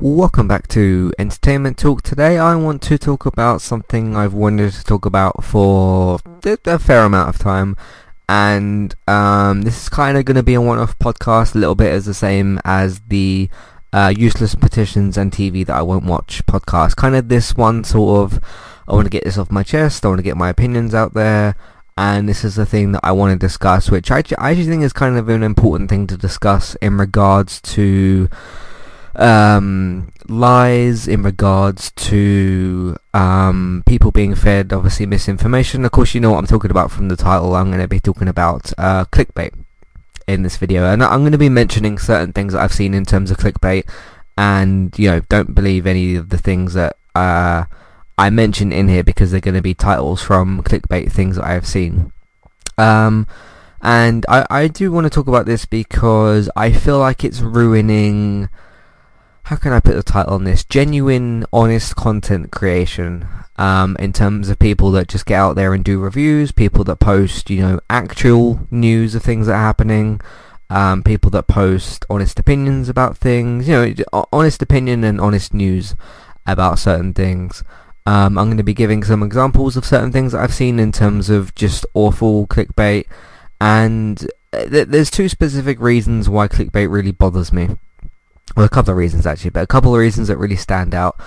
Welcome back to Entertainment Talk. Today I want to talk about something I've wanted to talk about for a fair amount of time. And um, this is kind of going to be a one-off podcast, a little bit as the same as the uh, Useless Petitions and TV That I Won't Watch podcast. Kind of this one sort of, I want to get this off my chest, I want to get my opinions out there. And this is the thing that I want to discuss, which I, I actually think is kind of an important thing to discuss in regards to um, lies in regards to um, people being fed obviously misinformation. Of course, you know what I'm talking about from the title. I'm going to be talking about uh, clickbait in this video, and I'm going to be mentioning certain things that I've seen in terms of clickbait. And you know, don't believe any of the things that uh, I mention in here because they're going to be titles from clickbait things that I have seen. Um, and I, I do want to talk about this because I feel like it's ruining how can I put the title on this? Genuine, honest content creation. Um, in terms of people that just get out there and do reviews, people that post, you know, actual news of things that are happening, um, people that post honest opinions about things, you know, honest opinion and honest news about certain things. Um, I'm going to be giving some examples of certain things that I've seen in terms of just awful clickbait, and uh, th- there's two specific reasons why clickbait really bothers me well, a couple of reasons actually, but a couple of reasons that really stand out.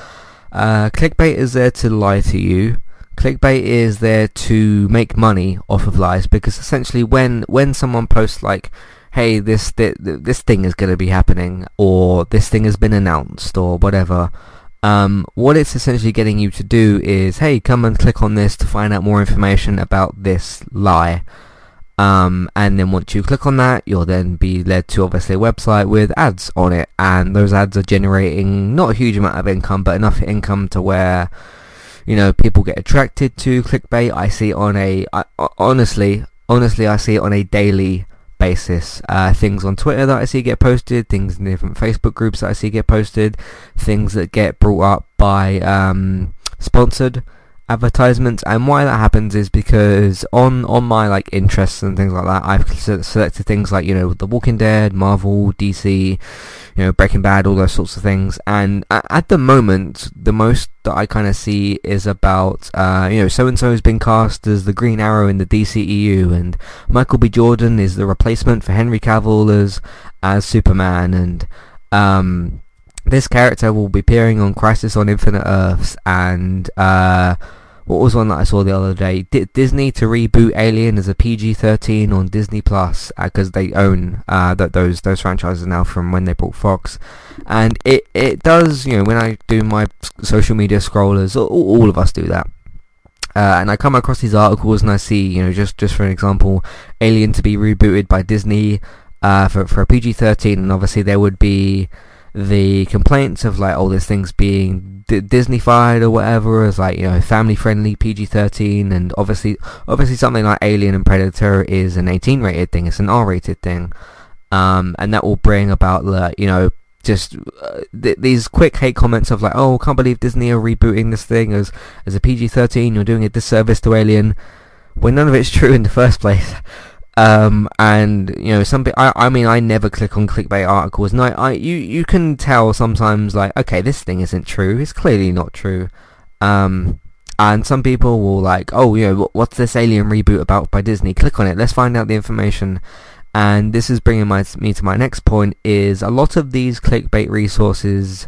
Uh, clickbait is there to lie to you. Clickbait is there to make money off of lies because essentially when when someone posts like, "Hey, this th- this thing is going to be happening," or "This thing has been announced," or whatever, um, what it's essentially getting you to do is, "Hey, come and click on this to find out more information about this lie." Um, and then once you click on that, you'll then be led to obviously a website with ads on it, and those ads are generating not a huge amount of income, but enough income to where you know people get attracted to clickbait. I see on a I, honestly, honestly, I see it on a daily basis. Uh, things on Twitter that I see get posted, things in different Facebook groups that I see get posted, things that get brought up by um, sponsored advertisements and why that happens is because on on my like interests and things like that I've selected things like you know The Walking Dead, Marvel, DC, you know Breaking Bad, all those sorts of things. And at the moment the most that I kind of see is about uh, you know so and so has been cast as the Green Arrow in the DCEU and Michael B. Jordan is the replacement for Henry Cavill as as Superman. And um this character will be appearing on Crisis on Infinite Earths and uh, what was one that I saw the other day? D- Disney to reboot Alien as a PG-13 on Disney Plus because uh, they own uh, that those those franchises now from when they bought Fox, and it it does you know when I do my social media scrollers, all, all of us do that. Uh, and I come across these articles and I see, you know, just, just for an example, Alien to be rebooted by Disney uh, for for a PG-13, and obviously there would be the complaints of like all these things being d- Disneyfied or whatever as like you know family friendly PG-13 and obviously obviously something like Alien and Predator is an 18 rated thing it's an R rated thing. Um, and that will bring about the you know just uh, th- these quick hate comments of like oh can't believe Disney are rebooting this thing as as a PG-13 you're doing a disservice to Alien when none of it's true in the first place um, and you know, some I, I mean, I never click on clickbait articles, and I, I, you, you can tell sometimes, like, okay, this thing isn't true. It's clearly not true. Um, and some people will like, oh, you know, what's this Alien reboot about by Disney? Click on it. Let's find out the information. And this is bringing my, me to my next point: is a lot of these clickbait resources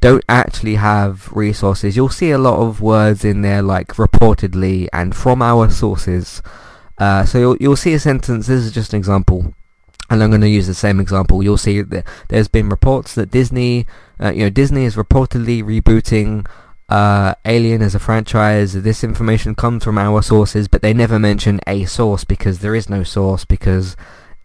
don't actually have resources. You'll see a lot of words in there like reportedly and from our sources. Uh, so you'll, you'll see a sentence, this is just an example, and I'm going to use the same example. You'll see that there's been reports that Disney, uh, you know, Disney is reportedly rebooting uh, Alien as a franchise. This information comes from our sources, but they never mention a source because there is no source because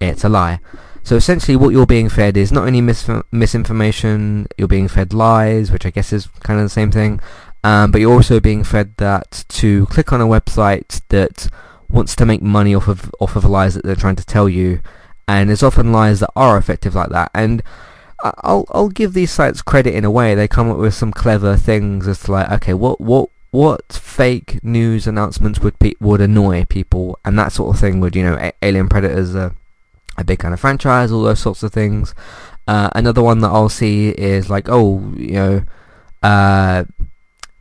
it's a lie. So essentially what you're being fed is not only mis- misinformation, you're being fed lies, which I guess is kind of the same thing, um, but you're also being fed that to click on a website that wants to make money off of off of lies that they're trying to tell you, and there's often lies that are effective like that. And I'll I'll give these sites credit in a way. They come up with some clever things as to like, okay, what what what fake news announcements would pe- would annoy people, and that sort of thing would you know, a- Alien Predators a a big kind of franchise, all those sorts of things. Uh, another one that I'll see is like, oh, you know, uh,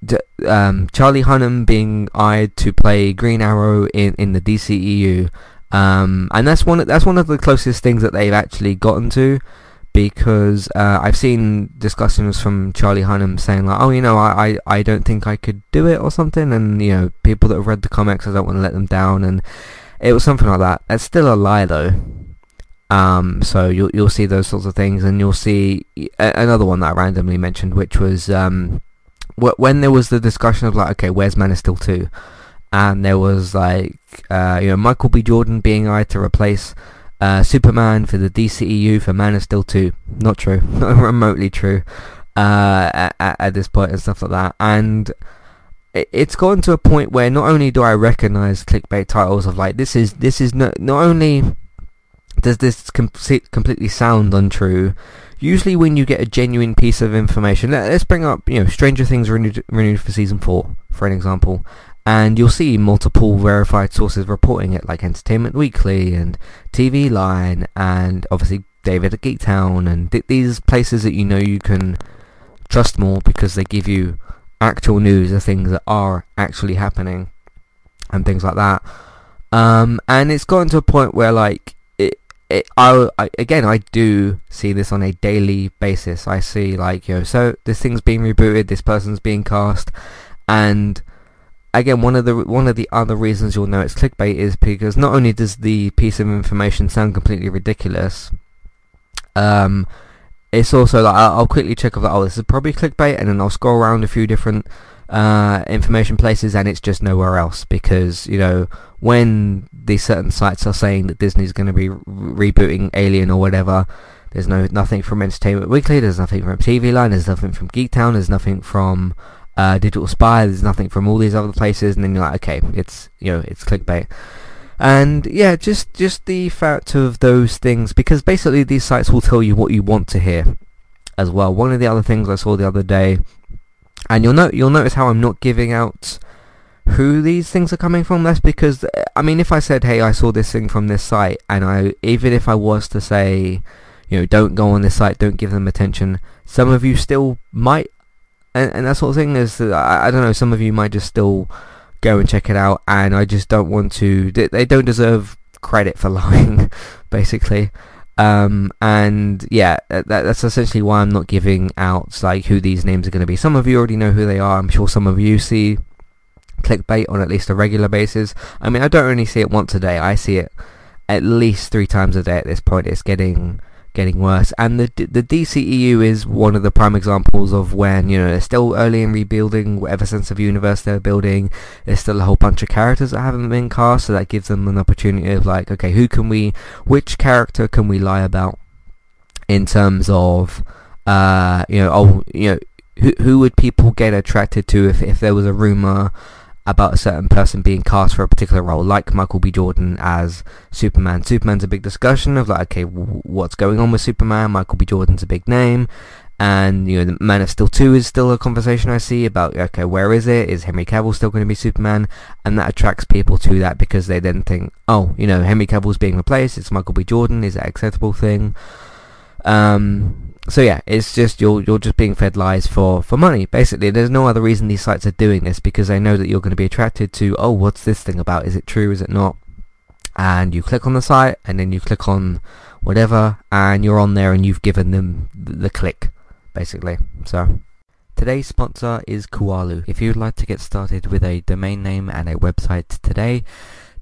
d- um, Charlie Hunnam being eyed to play Green Arrow in, in the DCEU, um, and that's one that's one of the closest things that they've actually gotten to, because uh, I've seen discussions from Charlie Hunnam saying like, oh, you know, I, I, I don't think I could do it or something, and you know, people that have read the comics, I don't want to let them down, and it was something like that. It's still a lie though. Um, so you'll you'll see those sorts of things, and you'll see another one that I randomly mentioned, which was um, when there was the discussion of like, okay, where's Man of Steel two, and there was like, uh, you know, Michael B. Jordan being eyed to replace uh, Superman for the DCEU for Man of Steel two. Not true, not remotely true. Uh, at, at this point and stuff like that, and it's gotten to a point where not only do I recognize clickbait titles of like this is this is not not only does this com- completely sound untrue? Usually, when you get a genuine piece of information, let, us bring up, you know, Stranger Things renewed, renewed for season four, for an example, and you'll see multiple verified sources reporting it, like Entertainment Weekly and TV Line, and obviously David at Geektown, and th- these places that you know you can trust more because they give you actual news of things that are actually happening and things like that. Um, and it's gotten to a point where like it, I, I, again I do see this on a daily basis. I see like you know, so this thing's being rebooted, this person's being cast, and again one of the one of the other reasons you'll know it's clickbait is because not only does the piece of information sound completely ridiculous, um, it's also like I'll, quickly check if like, oh this is probably clickbait, and then I'll scroll around a few different uh, information places, and it's just nowhere else because you know when these certain sites are saying that Disney's going to be re- rebooting Alien or whatever. There's no nothing from Entertainment Weekly. There's nothing from TV Line. There's nothing from Geektown. There's nothing from uh, Digital Spy. There's nothing from all these other places. And then you're like, okay, it's you know it's clickbait. And yeah, just just the fact of those things because basically these sites will tell you what you want to hear as well. One of the other things I saw the other day, and you'll note you'll notice how I'm not giving out who these things are coming from. That's because I mean, if I said, "Hey, I saw this thing from this site," and I even if I was to say, you know, don't go on this site, don't give them attention, some of you still might, and, and that sort of thing is, uh, I, I don't know, some of you might just still go and check it out, and I just don't want to. They don't deserve credit for lying, basically. Um, and yeah, that, that's essentially why I'm not giving out like who these names are going to be. Some of you already know who they are. I'm sure some of you see clickbait on at least a regular basis. I mean, I don't only see it once a day. I see it at least three times a day at this point. It's getting getting worse. And the the DCEU is one of the prime examples of when you know they're still early in rebuilding whatever sense of universe they're building. There's still a whole bunch of characters that haven't been cast, so that gives them an opportunity of like, okay, who can we, which character can we lie about in terms of, uh, you know, oh, you know. Who, who would people get attracted to if, if there was a rumor about a certain person being cast for a particular role, like Michael B. Jordan as Superman. Superman's a big discussion of like, okay, w- what's going on with Superman? Michael B. Jordan's a big name, and you know, the Man of Steel 2 is still a conversation I see about, okay, where is it? Is Henry Cavill still going to be Superman? And that attracts people to that because they then think, oh, you know, Henry Cavill's being replaced. It's Michael B. Jordan. Is that acceptable thing? Um, so yeah, it's just you're you're just being fed lies for, for money. Basically, there's no other reason these sites are doing this because they know that you're going to be attracted to. Oh, what's this thing about? Is it true? Is it not? And you click on the site, and then you click on whatever, and you're on there, and you've given them the click, basically. So. Today's sponsor is Kualo. If you'd like to get started with a domain name and a website today,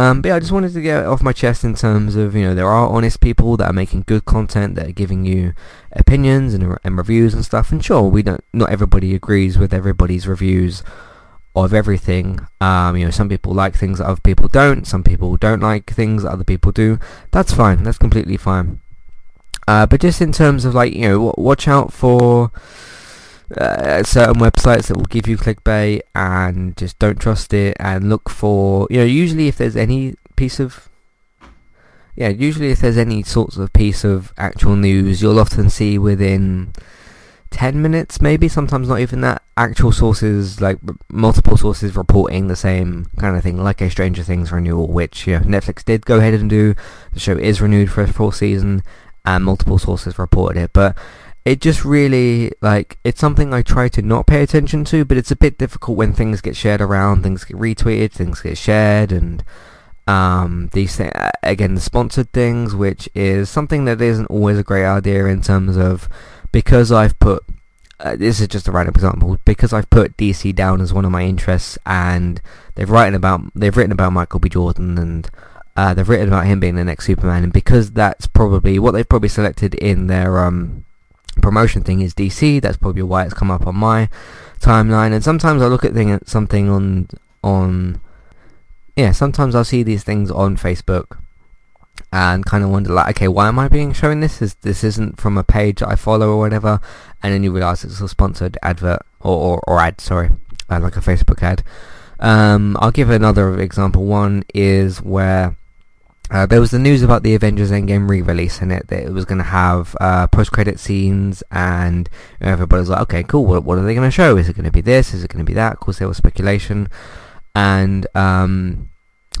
Um, but yeah, I just wanted to get off my chest in terms of, you know, there are honest people that are making good content, that are giving you opinions and, and reviews and stuff. And sure, we don't, not everybody agrees with everybody's reviews of everything. Um, you know, some people like things that other people don't. Some people don't like things that other people do. That's fine. That's completely fine. Uh, but just in terms of like, you know, watch out for uh, certain websites that will give you clickbait and just don't trust it and look for, you know, usually if there's any piece of yeah, usually if there's any sorts of piece of actual news, you'll often see within 10 minutes maybe, sometimes not even that, actual sources, like multiple sources reporting the same kind of thing, like a Stranger Things renewal, which you know, Netflix did go ahead and do. The show is renewed for a full season, and multiple sources reported it. But it just really, like, it's something I try to not pay attention to, but it's a bit difficult when things get shared around, things get retweeted, things get shared, and um, these th- again the sponsored things, which is something that isn't always a great idea in terms of because I've put uh, this is just a random example because I've put DC down as one of my interests, and they've written about they've written about Michael B. Jordan, and uh, they've written about him being the next Superman, and because that's probably what they've probably selected in their um, promotion thing is DC. That's probably why it's come up on my timeline. And sometimes I look at thing, at something on on yeah. Sometimes I'll see these things on Facebook and kind of wonder like, okay, why am I being shown this? Is this isn't from a page I follow or whatever? And then you realise it's a sponsored advert or or, or ad, sorry, uh, like a Facebook ad. Um, I'll give another example. One is where uh, there was the news about the Avengers Endgame re-release and it that it was going to have uh, post-credit scenes and everybody was like, okay, cool, what, what are they going to show? Is it going to be this? Is it going to be that? Of course, there was speculation. And um,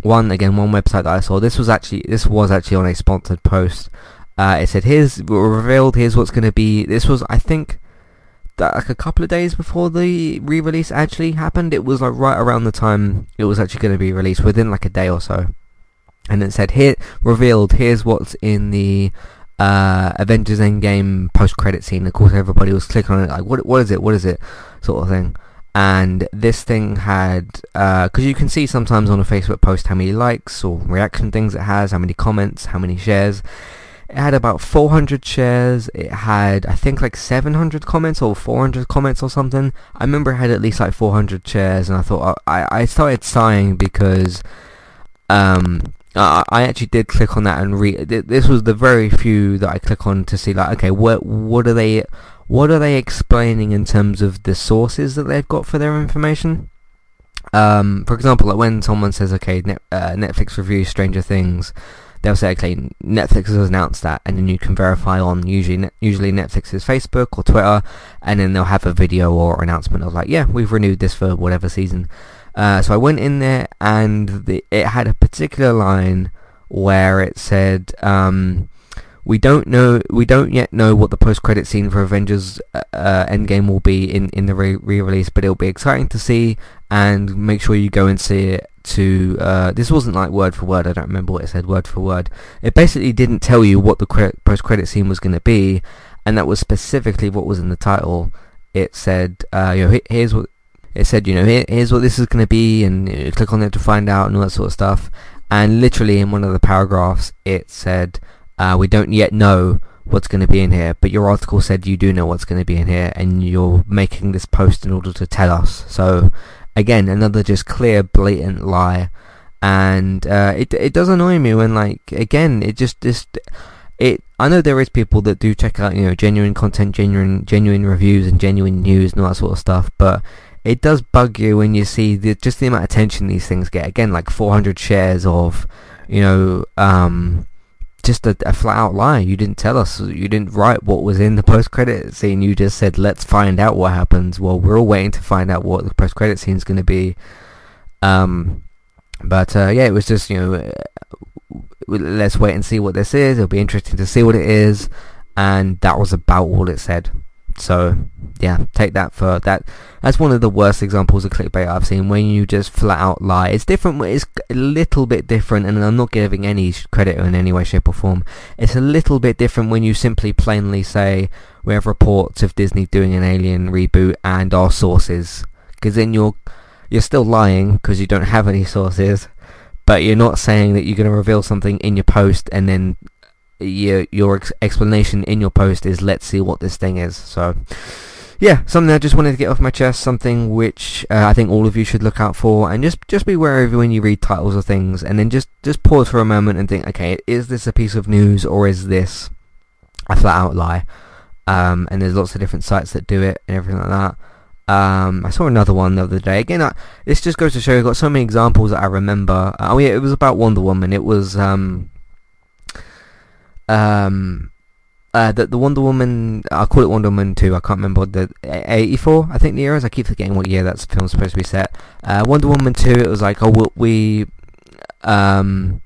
one, again, one website that I saw, this was actually, this was actually on a sponsored post. Uh, it said, here's, revealed, here's what's going to be, this was, I think, like a couple of days before the re-release actually happened. It was like right around the time it was actually going to be released, within like a day or so and it said here revealed here's what's in the uh, Avengers Endgame post-credit scene. Of course, everybody was clicking on it like, what what is it? What is it? Sort of thing. And this thing had, because uh, you can see sometimes on a Facebook post how many likes or reaction things it has, how many comments, how many shares. It had about 400 shares. It had, I think, like 700 comments or 400 comments or something. I remember it had at least like 400 shares, and I thought I I started sighing because um uh, I actually did click on that and read. This was the very few that I click on to see, like, okay, what what are they, what are they explaining in terms of the sources that they've got for their information? Um, for example, like when someone says, okay, Net, uh, Netflix reviews Stranger Things, they'll say, okay, Netflix has announced that, and then you can verify on usually usually Netflix's Facebook or Twitter, and then they'll have a video or announcement of like, yeah, we've renewed this for whatever season. Uh, so I went in there and the, it had a particular line where it said, um, "We don't know, we don't yet know what the post-credit scene for Avengers uh, uh, Endgame will be in in the re- release but it'll be exciting to see, and make sure you go and see it." To uh, this wasn't like word for word. I don't remember what it said word for word. It basically didn't tell you what the cre- post-credit scene was going to be, and that was specifically what was in the title. It said, uh, "You know, here's what it said, you know, Here, here's what this is going to be, and you click on it to find out, and all that sort of stuff. And literally in one of the paragraphs, it said, uh, we don't yet know what's going to be in here, but your article said you do know what's going to be in here, and you're making this post in order to tell us. So, again, another just clear, blatant lie. And uh, it it does annoy me when, like, again, it just just it. I know there is people that do check out, you know, genuine content, genuine genuine reviews, and genuine news and all that sort of stuff, but it does bug you when you see the, just the amount of attention these things get. Again, like 400 shares of, you know, um, just a, a, flat out lie. You didn't tell us. You didn't write what was in the post credit scene. You just said, "Let's find out what happens." Well, we're all waiting to find out what the post credit scene is going to be. Um, but uh, yeah, it was just you know, uh, let's wait and see what this is. It'll be interesting to see what it is, and that was about all it said. So yeah, take that for that. That's one of the worst examples of clickbait I've seen. When you just flat out lie, it's different. It's a little bit different, and I'm not giving any credit in any way, shape, or form. It's a little bit different when you simply plainly say we have reports of Disney doing an Alien reboot and our sources, because then you're you're still lying because you don't have any sources, but you're not saying that you're going to reveal something in your post and then your your ex- explanation in your post is let's see what this thing is. So yeah, something I just wanted to get off my chest, something which uh, I think all of you should look out for, and just just be wary of when you read titles of things, and then just just pause for a moment and think, okay, is this a piece of news or is this a flat out lie? Um, and there's lots of different sites that do it and everything like that. Um, I saw another one the other day. Again, I, this just goes to show I've got so many examples that I remember. Uh, oh yeah, it was about Wonder Woman. It was um, um, uh, the the Wonder Woman. I call it Wonder Woman two. I can't remember the eighty four. I think the year is. I keep forgetting what year that film's supposed to be set. Uh, Wonder Woman two. It was like oh we um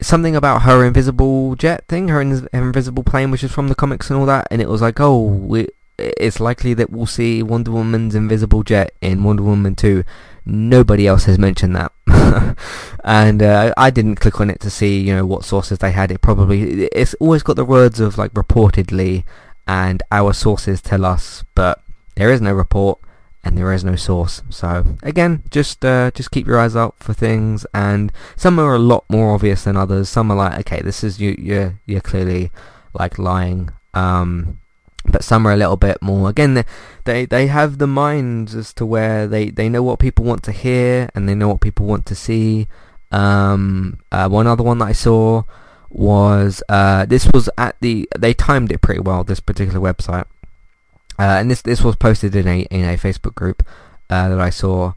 something about her invisible jet thing, her, in- her invisible plane, which is from the comics and all that. And it was like oh we it's likely that we'll see Wonder Woman's invisible jet in Wonder Woman 2. Nobody else has mentioned that. and uh, I didn't click on it to see, you know, what sources they had. It probably, it's always got the words of like reportedly and our sources tell us, but there is no report and there is no source. So again, just uh, just keep your eyes out for things, and some are a lot more obvious than others. Some are like, okay, this is you, you're you're clearly like lying. Um, but some are a little bit more. Again they, they they have the minds as to where they they know what people want to hear and they know what people want to see. Um, uh, one other one that I saw was uh, this was at the they timed it pretty well this particular website. Uh, and this this was posted in a in a Facebook group uh, that I saw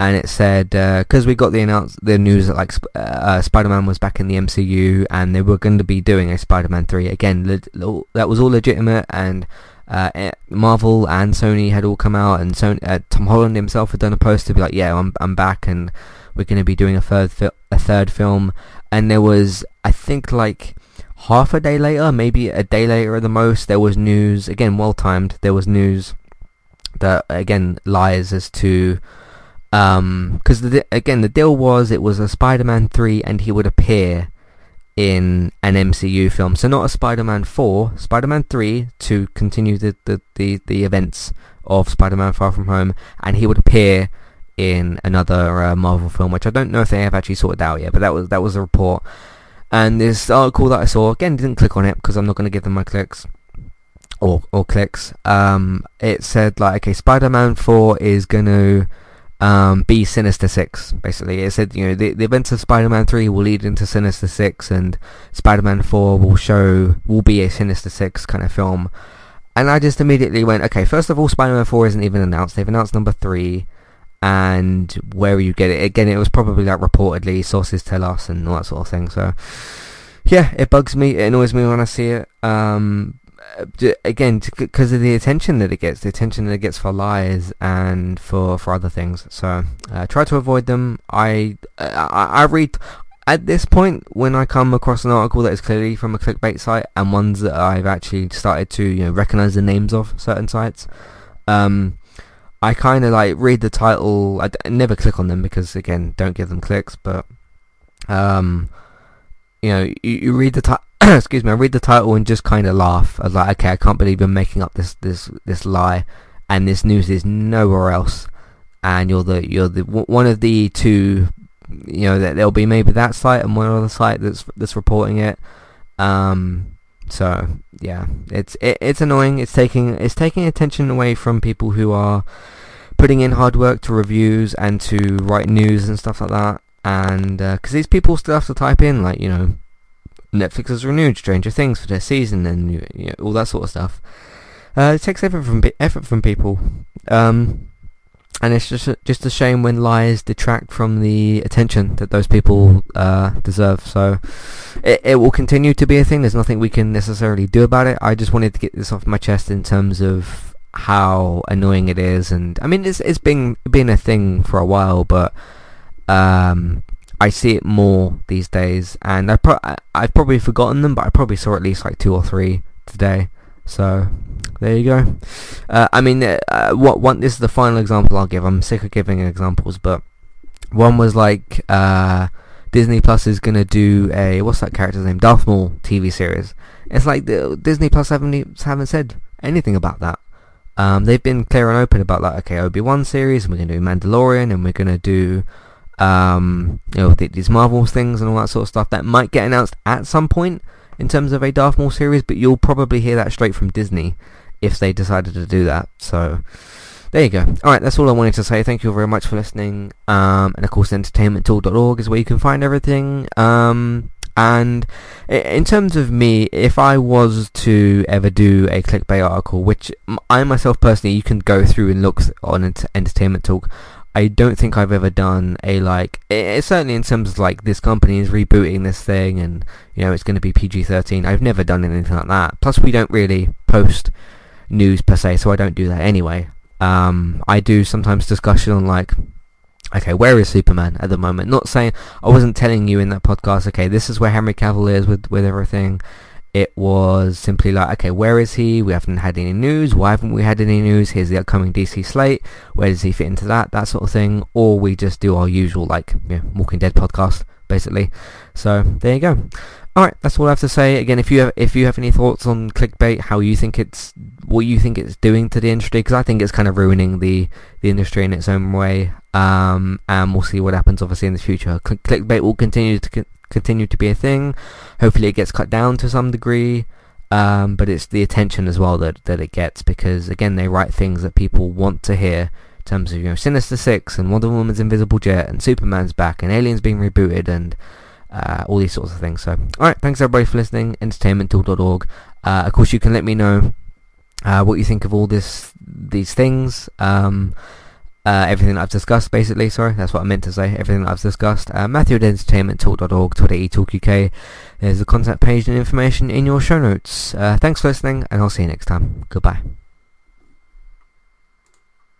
and it said because uh, we got the announce the news that like uh, uh, Spider-Man was back in the MCU and they were going to be doing a Spider-Man 3 again le- that was all legitimate and uh, eh, Marvel and Sony had all come out and Sony, uh, Tom Holland himself had done a post to be like yeah I'm I'm back and we're going to be doing a third fi- a third film. And there was I think like half a day later maybe a day later at the most there was news again well timed there was news that again lies as to because um, again the deal was it was a Spider-Man 3 and he would appear in an MCU film. So not a Spider-Man 4 Spider-Man 3 to continue the, the, the, the events of Spider-Man Far From Home. And he would appear in another uh, Marvel film which I don't know if they have actually sorted out yet but that was that was a report. And this article that I saw again didn't click on it because I'm not going to give them my clicks or or clicks. Um, it said like okay Spider-Man 4 is going to um, be Sinister Six. Basically, it said you know the, the events of Spider-Man Three will lead into Sinister Six, and Spider-Man Four will show will be a Sinister Six kind of film. And I just immediately went, okay. First of all, Spider-Man Four isn't even announced. They've announced number three, and where you get it again, it was probably like reportedly sources tell us and all that sort of thing. So yeah, it bugs me. It annoys me when I see it. Um, again because of the attention that it gets, the attention that it gets for lies and for for other things. So uh, try to avoid them. I, I I read at this point when I come across an article that is clearly from a clickbait site and ones that I've actually started to you know recognize the names of certain sites. Um, I kind of like read the title. I, d- I never click on them because again, don't give them clicks. But um, you know, you, you read the title excuse me, I read the title and just kind of laugh. I was like, okay, I can't believe you're making up this this this lie, and this news is nowhere else. And you're the you're the one of the two. You know that there'll be maybe that site and one other site that's that's reporting it. Um, so yeah, it's it, it's annoying. It's taking it's taking attention away from people who are putting in hard work to reviews and to write news and stuff like that. And because uh, these people still have to type in like you know Netflix has renewed Stranger Things for their season and you know, all that sort of stuff. Uh, it takes effort from effort from people, um, and it's just a, just a shame when lies detract from the attention that those people uh, deserve. So it, it will continue to be a thing. There's nothing we can necessarily do about it. I just wanted to get this off my chest in terms of how annoying it is, and I mean it's it's been been a thing for a while, but um, I see it more these days, and I pro- I've probably forgotten them, but I probably saw at least like two or three today. So there you go. Uh, I mean, uh, what one? This is the final example I'll give. I'm sick of giving examples, but one was like uh, Disney Plus is gonna do a what's that character's name? Darth Maul TV series. It's like the, Disney Plus haven't haven't said anything about that. Um, they've been clear and open about like okay Obi Wan series, and we're gonna do Mandalorian, and we're gonna do um, you know these Marvel things and all that sort of stuff that might get announced at some point in terms of a Darth Maul series, but you'll probably hear that straight from Disney if they decided to do that. So there you go. Alright, that's all I wanted to say. Thank you very much for listening. Um, and of course, entertainmenttalk.org is where you can find everything. Um, and in terms of me, if I was to ever do a clickbait article, which I myself personally, you can go through and look on Entertainment Talk. I don't think I've ever done a like. It, certainly in terms of like this company is rebooting this thing, and you know it's going to be PG-13. I've never done anything like that. Plus, we don't really post news per se, so I don't do that anyway. Um, I do sometimes discussion on like, okay, where is Superman at the moment? Not saying I wasn't telling you in that podcast. Okay, this is where Henry Cavill is with with everything. It was simply like, okay, where is he? We haven't had any news. Why haven't we had any news? Here's the upcoming DC slate. Where does he fit into that? That sort of thing. Or we just do our usual, like, you know, Walking Dead podcast, basically. So, there you go. Alright, that's all I have to say. Again, if you have, if you have any thoughts on clickbait, how you think it's, what you think it's doing to the industry, because I think it's kind of ruining the, the industry in its own way. Um, and we'll see what happens obviously in the future. clickbait will continue to continue to be a thing. Hopefully, it gets cut down to some degree. Um, but it's the attention as well that that it gets because again they write things that people want to hear in terms of you know Sinister Six and Wonder Woman's Invisible Jet and Superman's back and Aliens being rebooted and uh, all these sorts of things. So alright, thanks everybody for listening. Entertainmenttalk.org. Uh, of course, you can let me know uh, what you think of all this these things. Um, uh, everything I've discussed, basically. Sorry, that's what I meant to say. Everything I've discussed. Uh, Matthew at entertainmenttalk.org, Twitter eTalkUK. There's a contact page and information in your show notes. Uh, thanks for listening, and I'll see you next time. Goodbye.